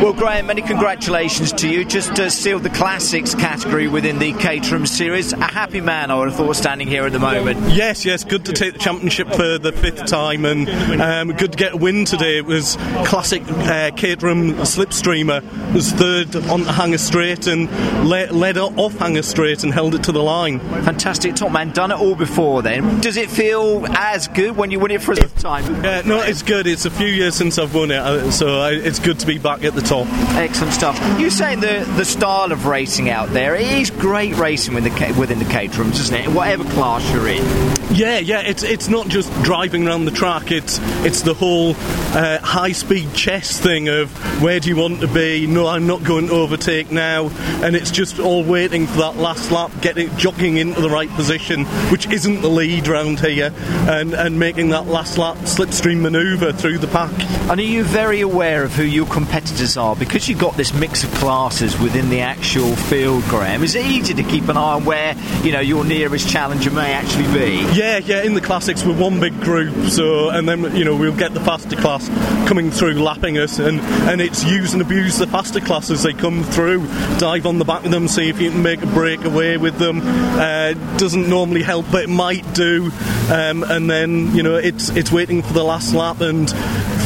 Well, Graham, many congratulations to you. Just uh, sealed the classics category within the Caterham series. A happy man, I would have thought, standing here at the moment. Yes, yes, good to take the championship for the fifth time and um, good to get a win today. It was classic uh, Caterham slipstreamer, was third on the Hangar Straight and led, led off Hangar Straight and held it to the line. Fantastic, top man. Done it all before then. Does it feel as good when you win it for the fifth time? Uh, no, it's good. It's a few years since I've won it, uh, so I, it's good to be back at the top. Excellent stuff. You're saying the the style of racing out there? It is great racing with the, within the Caterhams, isn't it? Whatever class you're in. Yeah, yeah. It's it's not just driving around the track. It's it's the whole uh, high speed chess thing of where do you want to be? No, I'm not going to overtake now, and it's just all waiting for that last lap, getting jogging into the right position, which isn't the lead round here, and and making that last lap slipstream manoeuvre through the pack. And are you very aware of who your competitors are because you've got this mix of classes within the actual field, Graham? Is it easy to keep an eye on where you know your nearest challenger may actually be? Yeah, yeah. In the classics, we're one big group, so and then you know we'll get the faster class coming through, lapping us, and and it's use and abuse the faster class as they come through. Dive on the back of them, see if you can make a break away with them. Uh, doesn't normally help, but it might do. Um, and then you know it's it's waiting for the last lap and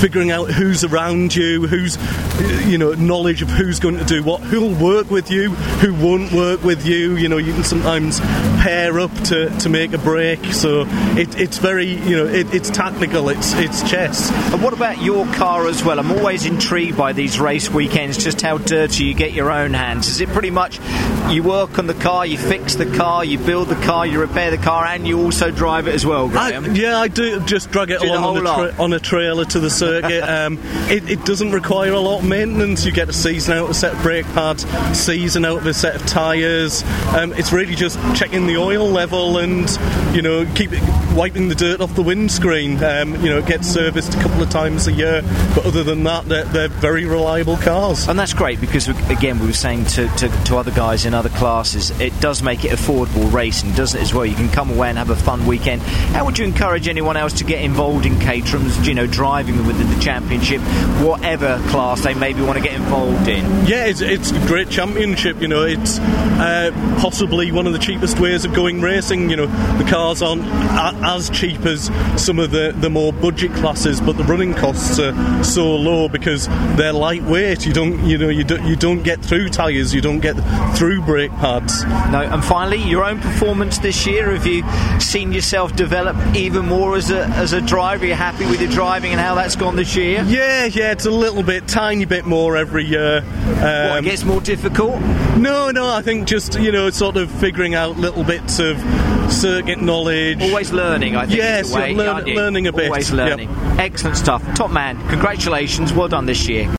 figuring out who's around you, who's you know knowledge of who's going to do what, who'll work with you, who won't work with you. You know you can sometimes pair up to, to make a break. So it, it's very you know it, it's tactical. It's it's chess. And what about your car as well? I'm always intrigued by these race weekends, just how dirty you get your own hands. Is it pretty much you work on the car, you fix the car, you build the car, you repair the car, and you also drive it as well, Graham? I, yeah, I do just drag it Do along on a, tra- on a trailer to the circuit. um, it, it doesn't require a lot of maintenance. You get a season out of a set of brake pads, season out of a set of tyres. Um, it's really just checking the oil level and you know keep it, wiping the dirt off the windscreen. Um, you know, it gets serviced a couple of times a year, but other than that, they're, they're very reliable cars. And that's great because, again, we were saying to, to, to, other guys in other classes, it does make it affordable racing, doesn't it, as well? You can come away and have a fun weekend. How would you encourage anyone else to get involved in Caterhams, you know, driving within the championship, whatever class they maybe want to get involved in? Yeah, it's, it's a great championship, you know, it's uh, possibly one of the cheapest ways of going racing. You know, the cars aren't as cheap as some of the, the more budget classes, but the running costs are so low because they're lightweight. You don't, you know, you don't, you don't get through tyres, you don't get through brake pads. No, and finally, your own performance this year. Have you seen yourself develop even more as a as a driver? Are you happy with your driving and how that's gone this year? Yeah, yeah, it's a little bit, tiny bit more every year. Um, what, it gets more difficult? No, no, I think just you know, sort of figuring out little bits of circuit knowledge. Always learning, I think. Yes, way, learn, learning a bit. Always learning. Yep. Excellent stuff. Top man, congratulations. Well done this year.